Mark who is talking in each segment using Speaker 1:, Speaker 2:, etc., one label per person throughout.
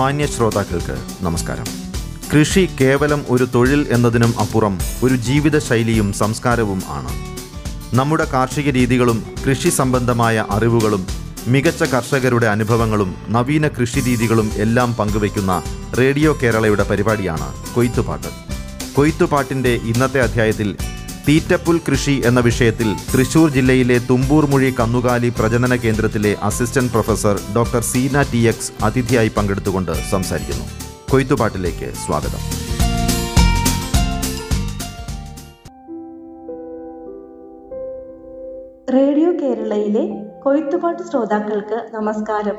Speaker 1: മാന്യ ശ്രോതാക്കൾക്ക് നമസ്കാരം. കൃഷി കേവലം ഒരു തൊഴിൽ എന്നതിനും അപ്പുറം ഒരു ജീവിതശൈലിയും സംസ്കാരവും ആണ്. നമ്മുടെ കാർഷിക രീതികളും കൃഷി സംബന്ധമായ അറിവുകളും മികച്ച കർഷകരുടെ അനുഭവങ്ങളും നവീന കൃഷി രീതികളും എല്ലാം പങ്കുവയ്ക്കുന്ന റേഡിയോ കേരളയുടെ പരിപാടിയാണ് കൊയ്ത്തുപാട്ട്. കൊയ്ത്തുപാട്ടിന്റെ ഇന്നത്തെ അധ്യായത്തിൽ തീറ്റപ്പുൽ കൃഷി എന്ന വിഷയത്തിൽ തൃശൂർ ജില്ലയിലെ തുമ്പൂർമുഴി കന്നുകാലി പ്രജനന കേന്ദ്രത്തിലെ assistant professor doctor Seena T X അതിഥിയായി പങ്കെടുത്തുകൊണ്ട് സംസാരിക്കുന്നു. കൊയ്ത്തുപാട്ടിലേക്ക് സ്വാഗതം.
Speaker 2: റേഡിയോ കേരളയിലെ കൊയ്ത്തുപാട്ട് ശ്രോതാക്കൾക്ക് നമസ്കാരം.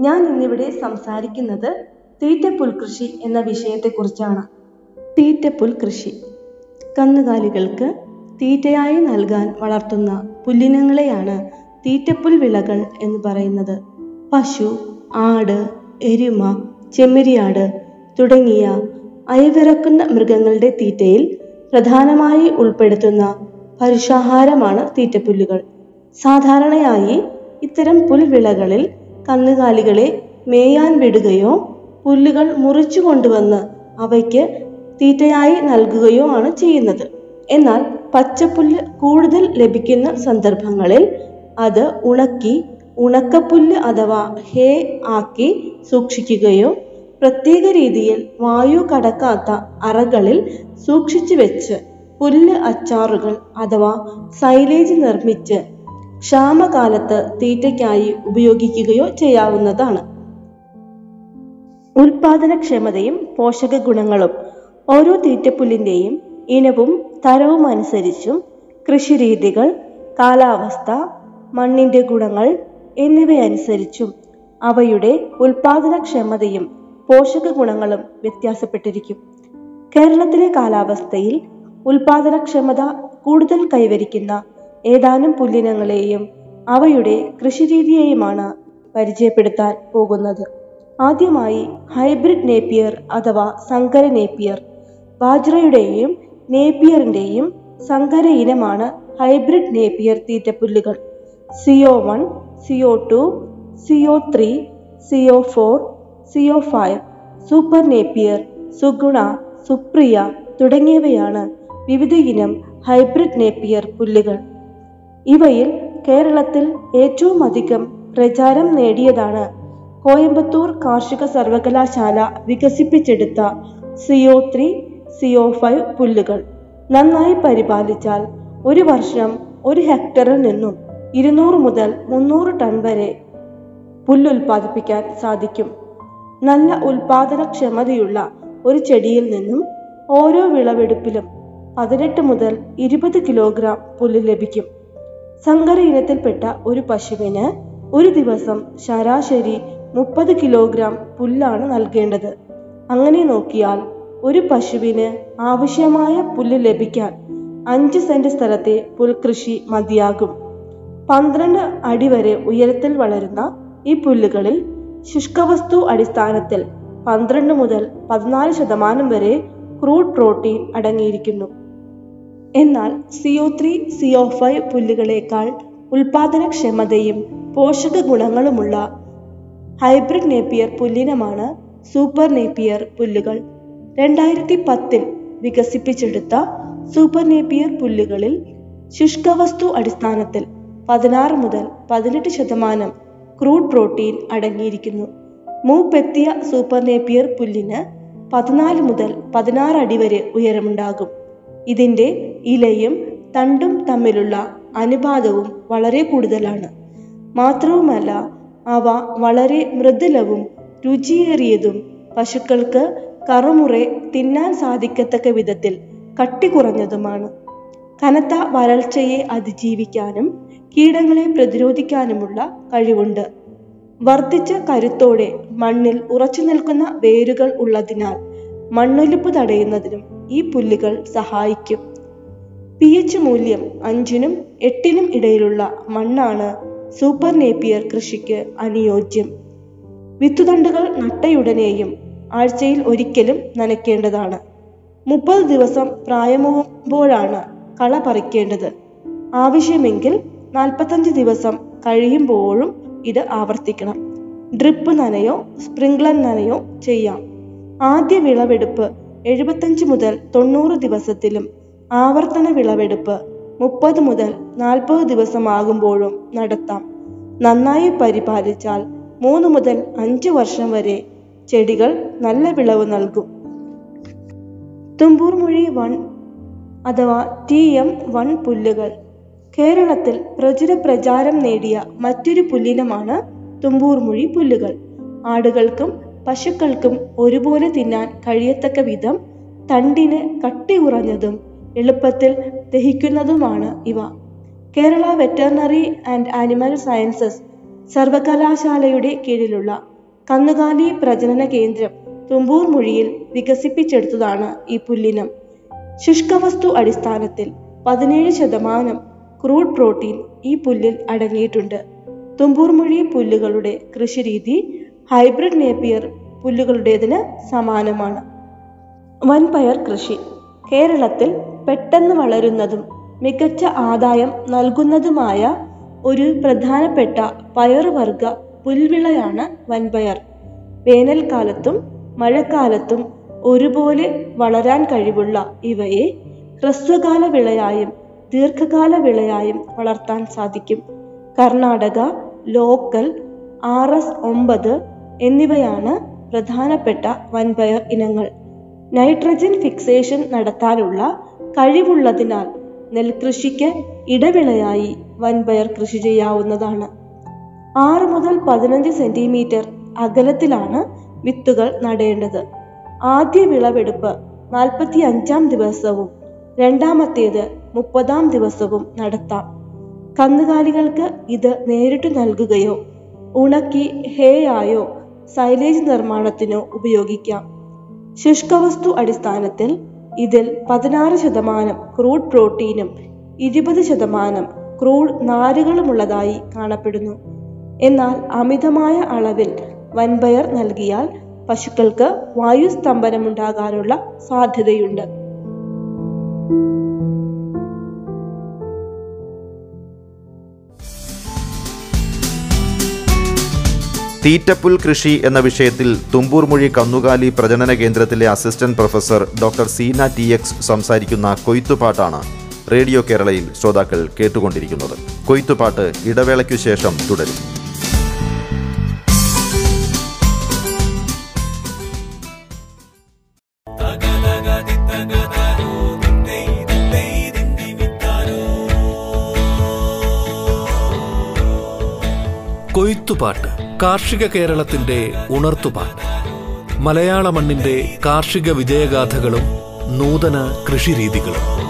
Speaker 2: ഞാൻ ഇന്നിവിടെ സംസാരിക്കുന്നത് തീറ്റപ്പുൽ കൃഷി എന്ന വിഷയത്തെക്കുറിച്ചാണ്. തീറ്റപ്പുൽ കൃഷി. കന്നുകാലികൾക്ക് തീറ്റയായി നൽകാൻ വളർത്തുന്ന പുല്ലിനങ്ങളെയാണ് തീറ്റപ്പുൽ വിളകൾ എന്ന് പറയുന്നത്. പശു ആട് എരുമ ചെമ്മരിയാട് തുടങ്ങിയ അയവിറക്കുന്ന മൃഗങ്ങളുടെ തീറ്റയിൽ പ്രധാനമായി ഉൾപ്പെടുത്തുന്ന പരുഷാഹാരമാണ് തീറ്റപ്പുല്ലുകൾ. സാധാരണയായി ഇത്തരം പുൽവിളകളിൽ കന്നുകാലികളെ മേയാൻ വിടുകയോ പുല്ലുകൾ മുറിച്ചു കൊണ്ടുവന്ന് അവയ്ക്ക് തീറ്റയായി നൽകുകയോ ആണ് ചെയ്യുന്നത്. എന്നാൽ പച്ചപ്പുല്ല് കൂടുതൽ ലഭിക്കുന്ന സന്ദർഭങ്ങളിൽ അത് ഉണക്കി ഉണക്കപ്പുല്ല് അഥവാ ഹേ ആക്കി സൂക്ഷിക്കുകയോ പ്രത്യേക രീതിയിൽ വായു കടക്കാത്ത അറകളിൽ സൂക്ഷിച്ചു വെച്ച് പുല്ല് അച്ചാറുകൾ അഥവാ സൈലേജ് നിർമ്മിച്ച് ക്ഷാമകാലത്ത് തീറ്റയ്ക്കായി ഉപയോഗിക്കുകയോ ചെയ്യാവുന്നതാണ്. ഉൽപാദനക്ഷമതയും പോഷക ഗുണങ്ങളും ഓരോ തീറ്റപ്പുല്ലിന്റെയും ഇനവും തരവും അനുസരിച്ചും കൃഷിരീതികൾ കാലാവസ്ഥ മണ്ണിന്റെ ഗുണങ്ങൾ എന്നിവയനുസരിച്ചും അവയുടെ ഉൽപാദനക്ഷമതയും പോഷക ഗുണങ്ങളും വ്യത്യാസപ്പെട്ടിരിക്കും. കേരളത്തിലെ കാലാവസ്ഥയിൽ ഉൽപാദനക്ഷമത കൂടുതൽ കൈവരിക്കുന്ന ഏതാനും പുല്ലിനങ്ങളെയും അവയുടെ കൃഷിരീതിയെയുമാണ് പരിചയപ്പെടുത്താൻ പോകുന്നത്. ആദ്യമായി ഹൈബ്രിഡ് നേപ്പിയർ അഥവാ സങ്കര നേപ്പിയർ ബാജ്രയുടെയും നേപ്പിയറിന്റെയും സങ്കര ഇനമാണ് hybrid Napier തീറ്റപ്പുല്ലുകൾ. CO one CO two CO three CO four CO five super napier Suguna Supriya തുടങ്ങിയവയാണ് വിവിധ ഇനം ഹൈബ്രിഡ് നേപ്പിയർ പുല്ലുകൾ. ഇവയിൽ കേരളത്തിൽ ഏറ്റവും അധികം പ്രചാരം നേടിയതാണ് കോയമ്പത്തൂർ കാർഷിക സർവകലാശാല വികസിപ്പിച്ചെടുത്ത സിഒ ത്രീ സിഒ ഫൈവ് പുല്ലുകൾ നന്നായി പരിപാലിച്ചാൽ ഒരു വർഷം ഒരു ഹെക്ടറിൽ നിന്നും ഇരുന്നൂറ് മുതൽ മുന്നൂറ് ടൺ വരെ പുല്ലുൽപാദിപ്പിക്കാൻ സാധിക്കും. നല്ല ഉൽപാദനക്ഷമതയുള്ള ഒരു ചെടിയിൽ നിന്നും ഓരോ വിളവെടുപ്പിലും പതിനെട്ട് മുതൽ ഇരുപത് കിലോഗ്രാം പുല്ല് ലഭിക്കും. സങ്കര ഇനത്തിൽപ്പെട്ട ഒരു പശുവിന് ഒരു ദിവസം ശരാശരി മുപ്പത് കിലോഗ്രാം പുല്ലാണ് നൽകേണ്ടത്. അങ്ങനെ നോക്കിയാൽ ഒരു പശുവിന് ആവശ്യമായ പുല്ല് ലഭിക്കാൻ അഞ്ച് സെന്റ് സ്ഥലത്തെ പുൽകൃഷി മതിയാകും. പന്ത്രണ്ട് അടി വരെ ഉയരത്തിൽ വളരുന്ന ഈ പുല്ലുകളിൽ ശുഷ്കവസ്തു അടിസ്ഥാനത്തിൽ പന്ത്രണ്ട് മുതൽ പതിനാല് ശതമാനം വരെ ക്രൂഡ് പ്രോട്ടീൻ അടങ്ങിയിരിക്കുന്നു. എന്നാൽ സിഒ ത്രീ സിഒ ഫൈവ് പുല്ലുകളേക്കാൾ ഉൽപാദനക്ഷമതയും പോഷക ഗുണങ്ങളുമുള്ള ഹൈബ്രിഡ് നേപ്പിയർ പുല്ലിനമാണ് സൂപ്പർ നേപ്പിയർ പുല്ലുകൾ. രണ്ടായിരത്തി പത്തിൽ വികസിപ്പിച്ചെടുത്ത സൂപ്പർ നേപ്പിയർ പുല്ലുകളിൽ ശുഷ്കവസ്തു അടിസ്ഥാനത്തിൽ പതിനാറ് മുതൽ പതിനെട്ട് ശതമാനം ക്രൂഡ് പ്രോട്ടീൻ അടങ്ങിയിരിക്കുന്നു. മൂപ്പെത്തിയ സൂപ്പർ നേപ്പിയർ പുല്ലിന് പതിനാല് മുതൽ പതിനാറ് അടി വരെ ഉയരമുണ്ടാകും. ഇതിന്റെ ഇലയും തണ്ടും തമ്മിലുള്ള അനുപാതവും വളരെ കൂടുതലാണ്. മാത്രവുമല്ല അവ വളരെ മൃദുലവും രുചിയേറിയതും പശുക്കൾക്ക് കറുമുറെ തിന്നാൻ സാധിക്കത്തക്ക വിധത്തിൽ കട്ടി കുറഞ്ഞതുമാണ്. കനത്ത വരൾച്ചയെ അതിജീവിക്കാനും കീടങ്ങളെ പ്രതിരോധിക്കാനുമുള്ള കഴിവുണ്ട്. വർദ്ധിച്ച കരുത്തോടെ മണ്ണിൽ ഉറച്ചു നിൽക്കുന്ന വേരുകൾ ഉള്ളതിനാൽ മണ്ണൊലിപ്പ് തടയുന്നതിനും ഈ പുല്ലുകൾ സഹായിക്കും. പി എച്ച് മൂല്യം അഞ്ചിനും എട്ടിനും ഇടയിലുള്ള മണ്ണാണ് സൂപ്പർ നേപ്പിയർ കൃഷിക്ക് അനുയോജ്യം. വിത്തുതണ്ടുകൾ നട്ടയുടനെയും ആഴ്ചയിൽ ഒരിക്കലും നനയ്ക്കേണ്ടതാണ്. മുപ്പത് ദിവസം പ്രായമാകുമ്പോഴാണ് കള പറിക്കേണ്ടത്. ആവശ്യമെങ്കിൽ നാൽപ്പത്തഞ്ച് ദിവസം കഴിയുമ്പോഴും ഇത് ആവർത്തിക്കണം. ഡ്രിപ്പ് നനയോ സ്പ്രിംഗ്ലർ നനയോ ചെയ്യാം. ആദ്യ വിളവെടുപ്പ് എഴുപത്തഞ്ച് മുതൽ തൊണ്ണൂറ് ദിവസത്തിലും ആവർത്തന വിളവെടുപ്പ് മുപ്പത് മുതൽ നാൽപ്പത് ദിവസമാകുമ്പോഴും നടത്താം. നന്നായി പരിപാലിച്ചാൽ മൂന്ന് മുതൽ അഞ്ച് വർഷം വരെ ചെടികൾ നല്ല വിളവ് നൽകും. തുമ്പൂർ മൊഴി വൺ അഥവാ ടി എം വൺ പുല്ലുകൾ. കേരളത്തിൽ പ്രചുര പ്രചാരം നേടിയ മറ്റൊരു പുല്ലിനമാണ് തുമ്പൂർമുഴി പുല്ലുകൾ. ആടുകൾക്കും പശുക്കൾക്കും ഒരുപോലെ തിന്നാൻ കഴിയത്തക്ക വിധം തണ്ടിന് കട്ടി കുറഞ്ഞതും എളുപ്പത്തിൽ ദഹിക്കുന്നതുമാണ് ഇവ. Kerala veterinary and animal sciences സർവകലാശാലയുടെ കീഴിലുള്ള കന്നുകാലി പ്രജനന കേന്ദ്രം തുമ്പൂർ മൊഴിയിൽ വികസിപ്പിച്ചെടുത്തതാണ് ഈ പുല്ലിനം. ശുഷ്കവസ്തു അടിസ്ഥാനത്തിൽ പതിനേഴ് ശതമാനം ക്രൂഡ് പ്രോട്ടീൻ ഈ പുല്ലിൽ അടങ്ങിയിട്ടുണ്ട്. തുമ്പൂർമൊഴി പുല്ലുകളുടെ കൃഷിരീതി ഹൈബ്രിഡ് നേപ്പിയർ പുല്ലുകളുടേതിന് സമാനമാണ്. വൻപയർ കൃഷി. കേരളത്തിൽ പെട്ടെന്ന് വളരുന്നതും മികച്ച ആദായം നൽകുന്നതുമായ ഒരു പ്രധാനപ്പെട്ട പയറുവർഗ പുൽവിളയാണ് വൻപയർ. വേനൽക്കാലത്തും മഴക്കാലത്തും ഒരുപോലെ വളരാൻ കഴിവുള്ള ഇവയെ ഹ്രസ്വകാല വിളയായും ദീർഘകാല വിളയായും വളർത്താൻ സാധിക്കും. കർണാടക ലോക്കൽ ആർ എസ് ഒമ്പത് എന്നിവയാണ് പ്രധാനപ്പെട്ട വൻപയർ ഇനങ്ങൾ. നൈട്രജൻ ഫിക്സേഷൻ നടത്താനുള്ള കഴിവുള്ളതിനാൽ നെൽകൃഷിക്ക് ഇടവിളയായി വൻപയർ കൃഷി ചെയ്യാവുന്നതാണ്. ആറ് മുതൽ പതിനഞ്ച് സെന്റിമീറ്റർ അകലത്തിലാണ് വിത്തുകൾ നടേണ്ടത്. ആദ്യ വിളവെടുപ്പ് നാൽപ്പത്തി അഞ്ചാം ദിവസവും രണ്ടാമത്തേത് മുപ്പതാം ദിവസവും നടത്താം. കന്നുകാലികൾക്ക് ഇത് നേരിട്ട് നൽകുകയോ ഉണക്കി ഹേയായോ സൈലേജ് നിർമ്മാണത്തിനോ ഉപയോഗിക്കാം. ശുഷ്കവസ്തു അടിസ്ഥാനത്തിൽ ഇതിൽ പതിനാറ് ശതമാനം ക്രൂഡ് പ്രോട്ടീനും ഇരുപത് ശതമാനം ക്രൂഡ് നാരുകളുമുള്ളതായി കാണപ്പെടുന്നു. എന്നാൽ അമിതമായ അളവിൽ വൻപയർ നൽകിയാൽ പശുക്കൾക്ക് വായുസ്തംഭനമുണ്ടാകാനുള്ള സാധ്യതയുണ്ട്.
Speaker 1: തീറ്റപ്പുൽ കൃഷി എന്ന വിഷയത്തിൽ തുമ്പൂർമൊഴി കന്നുകാലി പ്രജനന കേന്ദ്രത്തിലെ assistant professor doctor Seena T X സംസാരിക്കുന്ന കൊയ്ത്തുപാട്ടാണ് റേഡിയോ കേരളയിൽ ശ്രോതാക്കൾ കേട്ടുകൊണ്ടിരിക്കുന്നത്. കൊയ്ത്തുപാട്ട് ഇടവേളയ്ക്കു ശേഷം തുടരും.
Speaker 3: കൊയ്ത്തുപാട്ട് കാർഷിക കേരളത്തിന്റെ ഉണർത്തുപാട്ട്. മലയാള മണ്ണിന്റെ കാർഷിക വിജയഗാഥകളും നൂതന കൃഷിരീതികളും.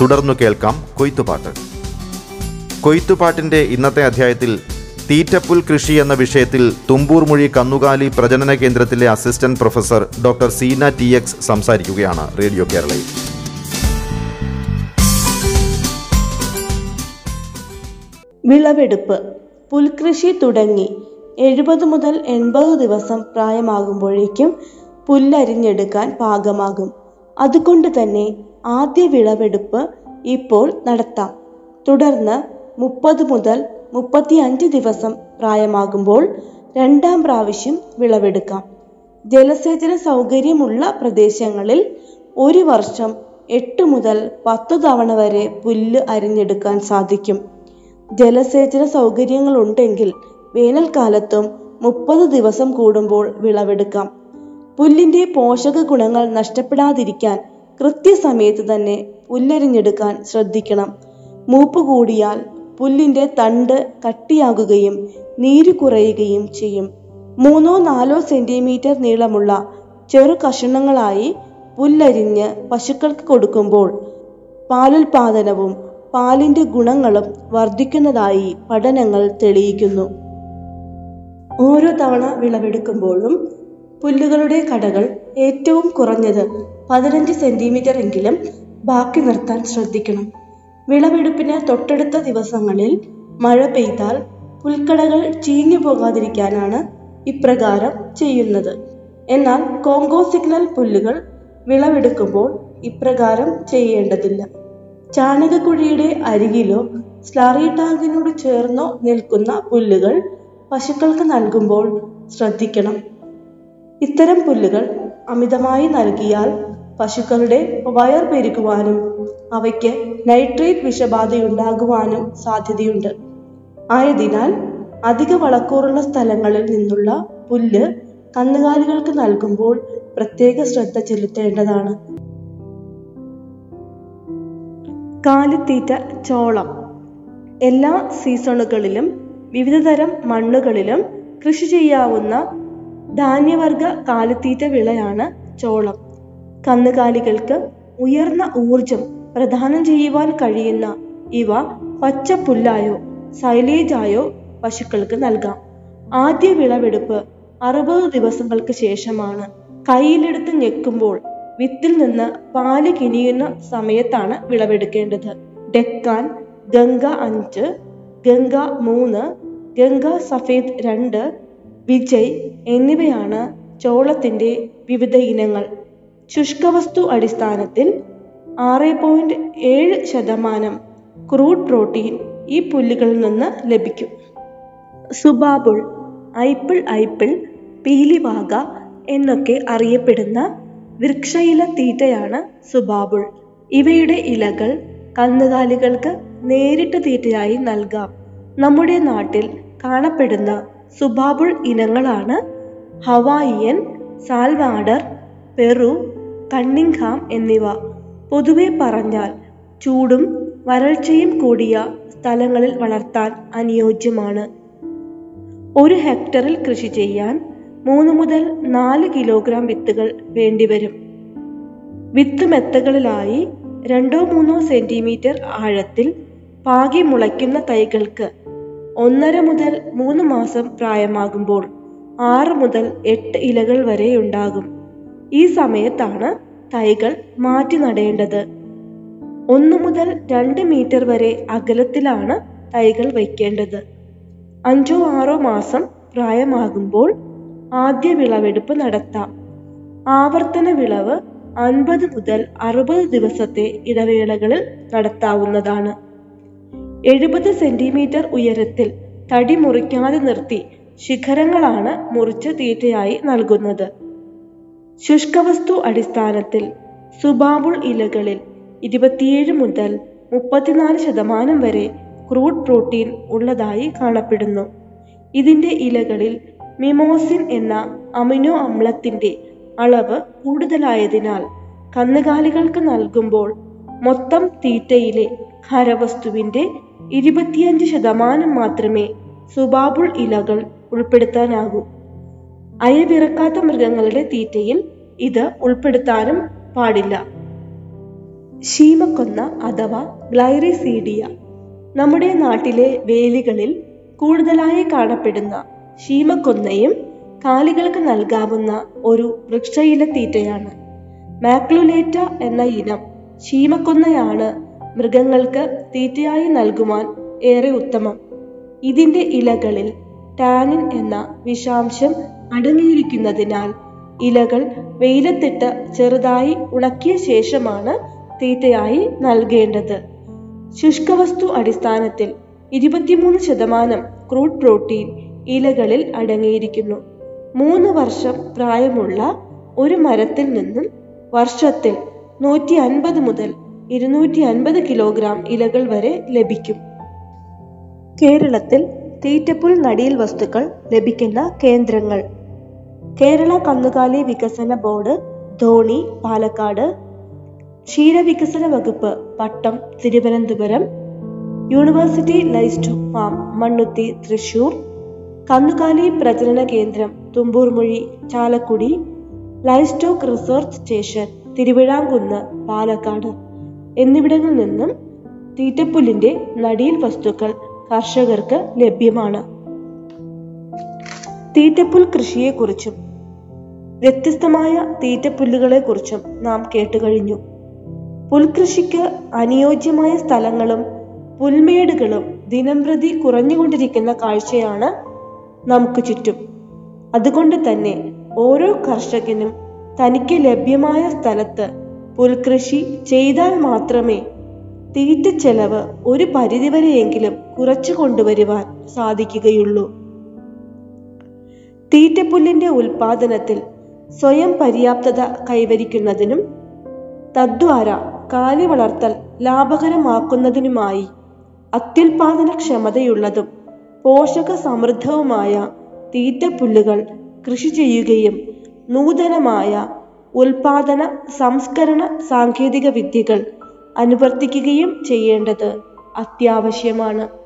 Speaker 1: തുടർന്നു കേൾക്കാം കൊയ്ത്തുപാട്ട്. കൊയ്ത്തുപാട്ടിന്റെ ഇന്നത്തെ അധ്യായത്തിൽ തീറ്റപ്പുൽ കൃഷി എന്ന വിഷയത്തിൽ തുമ്പൂർമൊഴി കന്നുകാലി പ്രജനന കേന്ദ്രത്തിലെ assistant professor doctor Seena T X സംസാരിക്കുകയാണ് റേഡിയോ കേരളയിൽ.
Speaker 2: വിളവെടുപ്പ്. പുൽകൃഷി തുടങ്ങി. എഴുപത് മുതൽ എൺപത് ദിവസം പ്രായമാകുമ്പോഴേക്കും പുല്ലരിഞ്ഞെടുക്കാൻ പാകമാകും. അതുകൊണ്ട് തന്നെ ആദ്യ വിളവെടുപ്പ് ഇപ്പോൾ നടത്താം. തുടർന്ന് മുപ്പത് മുതൽ മുപ്പത്തിയഞ്ച് ദിവസം പ്രായമാകുമ്പോൾ രണ്ടാം പ്രാവശ്യം വിളവെടുക്കാം. ജലസേചന സൗകര്യമുള്ള പ്രദേശങ്ങളിൽ ഒരു വർഷം എട്ട് മുതൽ പത്ത് തവണ വരെ പുല്ല് അരിഞ്ഞെടുക്കാൻ സാധിക്കും. ജലസേചന സൗകര്യങ്ങളുണ്ടെങ്കിൽ വേനൽക്കാലത്തും മുപ്പത് ദിവസം കൂടുമ്പോൾ വിളവെടുക്കാം. പുല്ലിന്റെ പോഷക ഗുണങ്ങൾ നഷ്ടപ്പെടാതിരിക്കാൻ കൃത്യസമയത്ത് തന്നെ പുല്ലരിഞ്ഞെടുക്കാൻ ശ്രദ്ധിക്കണം. മൂപ്പ് കൂടിയാൽ പുല്ലിന്റെ തണ്ട് കട്ടിയാകുകയും നീര് കുറയുകയും ചെയ്യും. മൂന്നോ നാലോ സെന്റിമീറ്റർ നീളമുള്ള ചെറു കഷണങ്ങളായി പുല്ലരിഞ്ഞ് പശുക്കൾക്ക് കൊടുക്കുമ്പോൾ പാലുൽപാദനവും പാലിന്റെ ഗുണങ്ങളും വർദ്ധിക്കുന്നതായി പഠനങ്ങൾ തെളിയിക്കുന്നു. ഓരോ തവണ വിളവെടുക്കുമ്പോഴും പുല്ലുകളുടെ കടകൾ ഏറ്റവും കുറഞ്ഞത് പതിനഞ്ച് സെന്റിമീറ്റർ എങ്കിലും ബാക്കി നിർത്താൻ ശ്രദ്ധിക്കണം. വിളവെടുപ്പിന് തൊട്ടടുത്ത ദിവസങ്ങളിൽ മഴ പെയ്താൽ പുൽക്കടകൾ ചീഞ്ഞു പോകാതിരിക്കാനാണ് ഇപ്രകാരം ചെയ്യുന്നത്. എന്നാൽ കോങ്കോ സിഗ്നൽ പുല്ലുകൾ വിളവെടുക്കുമ്പോൾ ഇപ്രകാരം ചെയ്യേണ്ടതില്ല. ചാണകക്കുഴിയുടെ അരികിലോ സ്ലാറി ടാങ്കിനോട് ചേർന്നോ നിൽക്കുന്ന പുല്ലുകൾ പശുക്കൾക്ക് നൽകുമ്പോൾ ശ്രദ്ധിക്കണം. ഇത്തരം പുല്ലുകൾ അമിതമായി നൽകിയാൽ പശുക്കളുടെ വയർ പെരുക്കുവാനും അവയ്ക്ക് നൈട്രേറ്റ് വിഷബാധയുണ്ടാകുവാനും സാധ്യതയുണ്ട്. ആയതിനാൽ അധിക വളക്കൂറുള്ള സ്ഥലങ്ങളിൽ നിന്നുള്ള പുല്ല് കന്നുകാലികൾക്ക് നൽകുമ്പോൾ പ്രത്യേക ശ്രദ്ധ ചെലുത്തേണ്ടതാണ്. കാലിത്തീറ്റ ചോളം. എല്ലാ സീസണുകളിലും വിവിധതരം മണ്ണുകളിലും കൃഷി ചെയ്യാവുന്ന ധാന്യവർഗ കാലിത്തീറ്റ വിളയാണ് ചോളം. കന്നുകാലികൾക്ക് ഉയർന്ന ഊർജം പ്രദാനം ചെയ്യുവാൻ കഴിയുന്ന ഇവ പച്ച പുല്ലായോ സൈലേജായോ പശുക്കൾക്ക് നൽകാം. ആദ്യ വിളവെടുപ്പ് അറുപത് ദിവസങ്ങൾക്ക് ശേഷമാണ്. കയ്യിലെടുത്ത് ഞെക്കുമ്പോൾ വിത്തിൽ നിന്ന് പാൽ കിനിയുന്ന സമയത്താണ് വിളവെടുക്കേണ്ടത്. ഡെക്കാൻ ഗംഗ അഞ്ച് ഗംഗ മൂന്ന് ഗംഗ സഫേദ് രണ്ട് വിജയ് എന്നിവയാണ് ചോളത്തിന്റെ വിവിധ ഇനങ്ങൾ. ശുഷ്കവസ്തു അടിസ്ഥാനത്തിൽ ആറ് പോയിന്റ് ഏഴ് ശതമാനം ക്രൂഡ് പ്രോട്ടീൻ ഈ പുല്ലുകളിൽ നിന്ന് ലഭിക്കും. സുബാബുൾ ഐപ്പിൾ ഐപ്പിൾ പീലിവാക എന്നൊക്കെ അറിയപ്പെടുന്ന വൃക്ഷയില തീറ്റയാണ് സുബാബുൾ ഇവയുടെ ഇലകൾ കന്നുകാലികൾക്ക് നേരിട്ട് തീറ്റയായി നൽകാം. നമ്മുടെ നാട്ടിൽ കാണപ്പെടുന്ന സുബാബുൾ ഇനങ്ങളാണ് ഹവായിയൻ സാൽവാഡർ പെറു കണ്ണിങ്ഹാം എന്നിവ. പൊതുവെ പറഞ്ഞാൽ ചൂടും വരൾച്ചയും കൂടിയ സ്ഥലങ്ങളിൽ വളർത്താൻ അനുയോജ്യമാണ്. ഒരു ഹെക്ടറിൽ കൃഷി ചെയ്യാൻ മൂന്ന് മുതൽ നാല് കിലോഗ്രാം വിത്തുകൾ വേണ്ടിവരും. വിത്ത് മെത്തകളിലായി രണ്ടോ മൂന്നോ സെന്റിമീറ്റർ ആഴത്തിൽ പാകി മുളയ്ക്കുന്ന തൈകൾക്ക് ഒന്നര മുതൽ മൂന്ന് മാസം പ്രായമാകുമ്പോൾ ആറ് മുതൽ എട്ട് ഇലകൾ വരെ ഉണ്ടാകും. ഈ സമയത്താണ് തൈകൾ മാറ്റി നടേണ്ടത്. ഒന്ന് മുതൽ രണ്ട് മീറ്റർ വരെ അകലത്തിലാണ് തൈകൾ വയ്ക്കേണ്ടത് അഞ്ചോ ആറോ മാസം പ്രായമാകുമ്പോൾ ആദ്യ വിളവെടുപ്പ് നടത്താം. ആവർത്തന വിളവ് അൻപത് മുതൽ അറുപത് ദിവസത്തെ ഇടവേളകളിൽ നടത്താവുന്നതാണ്. എഴുപത് സെന്റിമീറ്റർ ഉയരത്തിൽ തടി മുറിക്കാതെ നിർത്തി ശിഖരങ്ങളാണ് മുറിച്ച് തീറ്റയായി നൽകുന്നത്. ശുഷ്കവസ്തു അടിസ്ഥാനത്തിൽ സുബാബുൾ ഇലകളിൽ ഇരുപത്തിയേഴ് മുതൽ മുപ്പത്തിനാല് ശതമാനം വരെ ക്രൂഡ് പ്രോട്ടീൻ ഉള്ളതായി കാണപ്പെടുന്നു. ഇതിന്റെ ഇലകളിൽ മിമോസിൻ എന്ന അമിനോ അമ്ലത്തിന്റെ അളവ് കൂടുതലായതിനാൽ കന്നുകാലികൾക്ക് നൽകുമ്പോൾ മൊത്തം തീറ്റയിലെ ഖരവസ്തുവിന്റെ ഇരുപത്തിയഞ്ച് ശതമാനം മാത്രമേ സുബാബുൾ ഇലകൾ ഉൾപ്പെടുത്താനാകൂ. അയവിറക്കാത്ത മൃഗങ്ങളുടെ തീറ്റയിൽ ഇത് ഉൾപ്പെടുത്താനും പാടില്ല. ശീമക്കൊന്ന അഥവാ ഗ്ലൈറിസീഡിയ നമ്മുടെ നാട്ടിലെ വേലികളിൽ കൂടുതലായി കാണപ്പെടുന്ന ശീമക്കൊന്നയും കാലികൾക്ക് നൽകാവുന്ന ഒരു വൃക്ഷയില തീറ്റയാണ്. മാക്ലുലേറ്റ എന്ന ഇനം ശീമക്കൊന്നയാണ് മൃഗങ്ങൾക്ക് തീറ്റയായി നൽകുവാൻ ഏറെ ഉത്തമം. ഇതിന്റെ ഇലകളിൽ ടാനിൻ എന്ന വിഷാംശം അടങ്ങിയിരിക്കുന്നതിനാൽ ഇലകൾ വെയിലത്തിട്ട് ചെറുതായി ഉണക്കിയ ശേഷമാണ് തീറ്റയായി നൽകേണ്ടത്. ശുഷ്കവസ്തു അടിസ്ഥാനത്തിൽ ഇരുപത്തിമൂന്ന് ശതമാനം ക്രൂഡ് പ്രോട്ടീൻ ഇലകളിൽ അടങ്ങിയിരിക്കുന്നു. മൂന്ന് വർഷം പ്രായമുള്ള ഒരു മരത്തിൽ നിന്നും വർഷത്തിൽ നൂറ്റി അൻപത് മുതൽ ഇരുന്നൂറ്റി അൻപത് കിലോഗ്രാം ഇലകൾ വരെ ലഭിക്കും. കേരളത്തിൽ തീറ്റപ്പുൽ നടീൽ വസ്തുക്കൾ ലഭിക്കുന്ന കേന്ദ്രങ്ങൾ കേരള കന്നുകാലി വികസന ബോർഡ് ധോണി പാലക്കാട്. ക്ഷീരവികസന വകുപ്പ് Pattom Thiruvananthapuram. University livestock farm Mannuthy Thrissur. കന്നുകാലി പ്രജനന കേന്ദ്രം Thumburmuzhi Chalakudy. Livestock research station Thiruvizhamkunnu Palakkad. എന്നിവിടങ്ങളിൽ നിന്നും തീറ്റപ്പുല്ലിന്റെ നടീൽ വസ്തുക്കൾ കർഷകർക്ക് ലഭ്യമാണ്. തീറ്റപ്പുൽ കൃഷിയെക്കുറിച്ചും വ്യത്യസ്തമായ തീറ്റപ്പുല്ലുകളെക്കുറിച്ചും നാം കേട്ടുകഴിഞ്ഞു. പുൽകൃഷിക്ക് അനുയോജ്യമായ സ്ഥലങ്ങളും പുൽമേടുകളും ദിനംപ്രതി കുറഞ്ഞുകൊണ്ടിരിക്കുന്ന കാഴ്ചയാണ് നമുക്ക് ചുറ്റും. അതുകൊണ്ട് തന്നെ ഓരോ കർഷകനും തനിക്ക് ലഭ്യമായ സ്ഥലത്ത് പുൽകൃഷി ചെയ്താൽ മാത്രമേ തീറ്റ ചെലവ് ഒരു പരിധിവരെയെങ്കിലും കുറച്ചു കൊണ്ടുവരുവാൻ സാധിക്കുകയുള്ളൂ. തീറ്റപ്പുല്ലിന്റെ ഉൽപാദനത്തിൽ സ്വയം പര്യാപ്തത കൈവരിക്കുന്നതിനും തദ്വാര കാലി വളർത്തൽ ലാഭകരമാക്കുന്നതിനുമായി അത്യുൽപാദനക്ഷമതയുള്ളതും പോഷക സമൃദ്ധവുമായ തീറ്റപ്പുല്ലുകൾ കൃഷി ചെയ്യുകയും നൂതനമായ ഉൽപാദന സംസ്കരണ സാങ്കേതിക വിദ്യകൾ അനുവർത്തിക്കുകയും ചെയ്യേണ്ടത് അത്യാവശ്യമാണ്.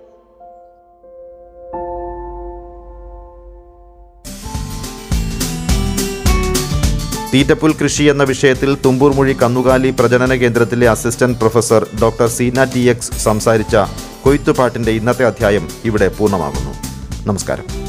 Speaker 1: തീറ്റപ്പുൽ കൃഷി എന്ന വിഷയത്തിൽ തുമ്പൂർമൊഴി കന്നുകാലി പ്രജനന കേന്ദ്രത്തിലെ assistant professor doctor Seena T X സംസാരിച്ച കൊയ്ത്തുപാട്ടിന്റെ ഇന്നത്തെ അധ്യായം ഇവിടെ പൂർണമാകുന്നു. നമസ്കാരം.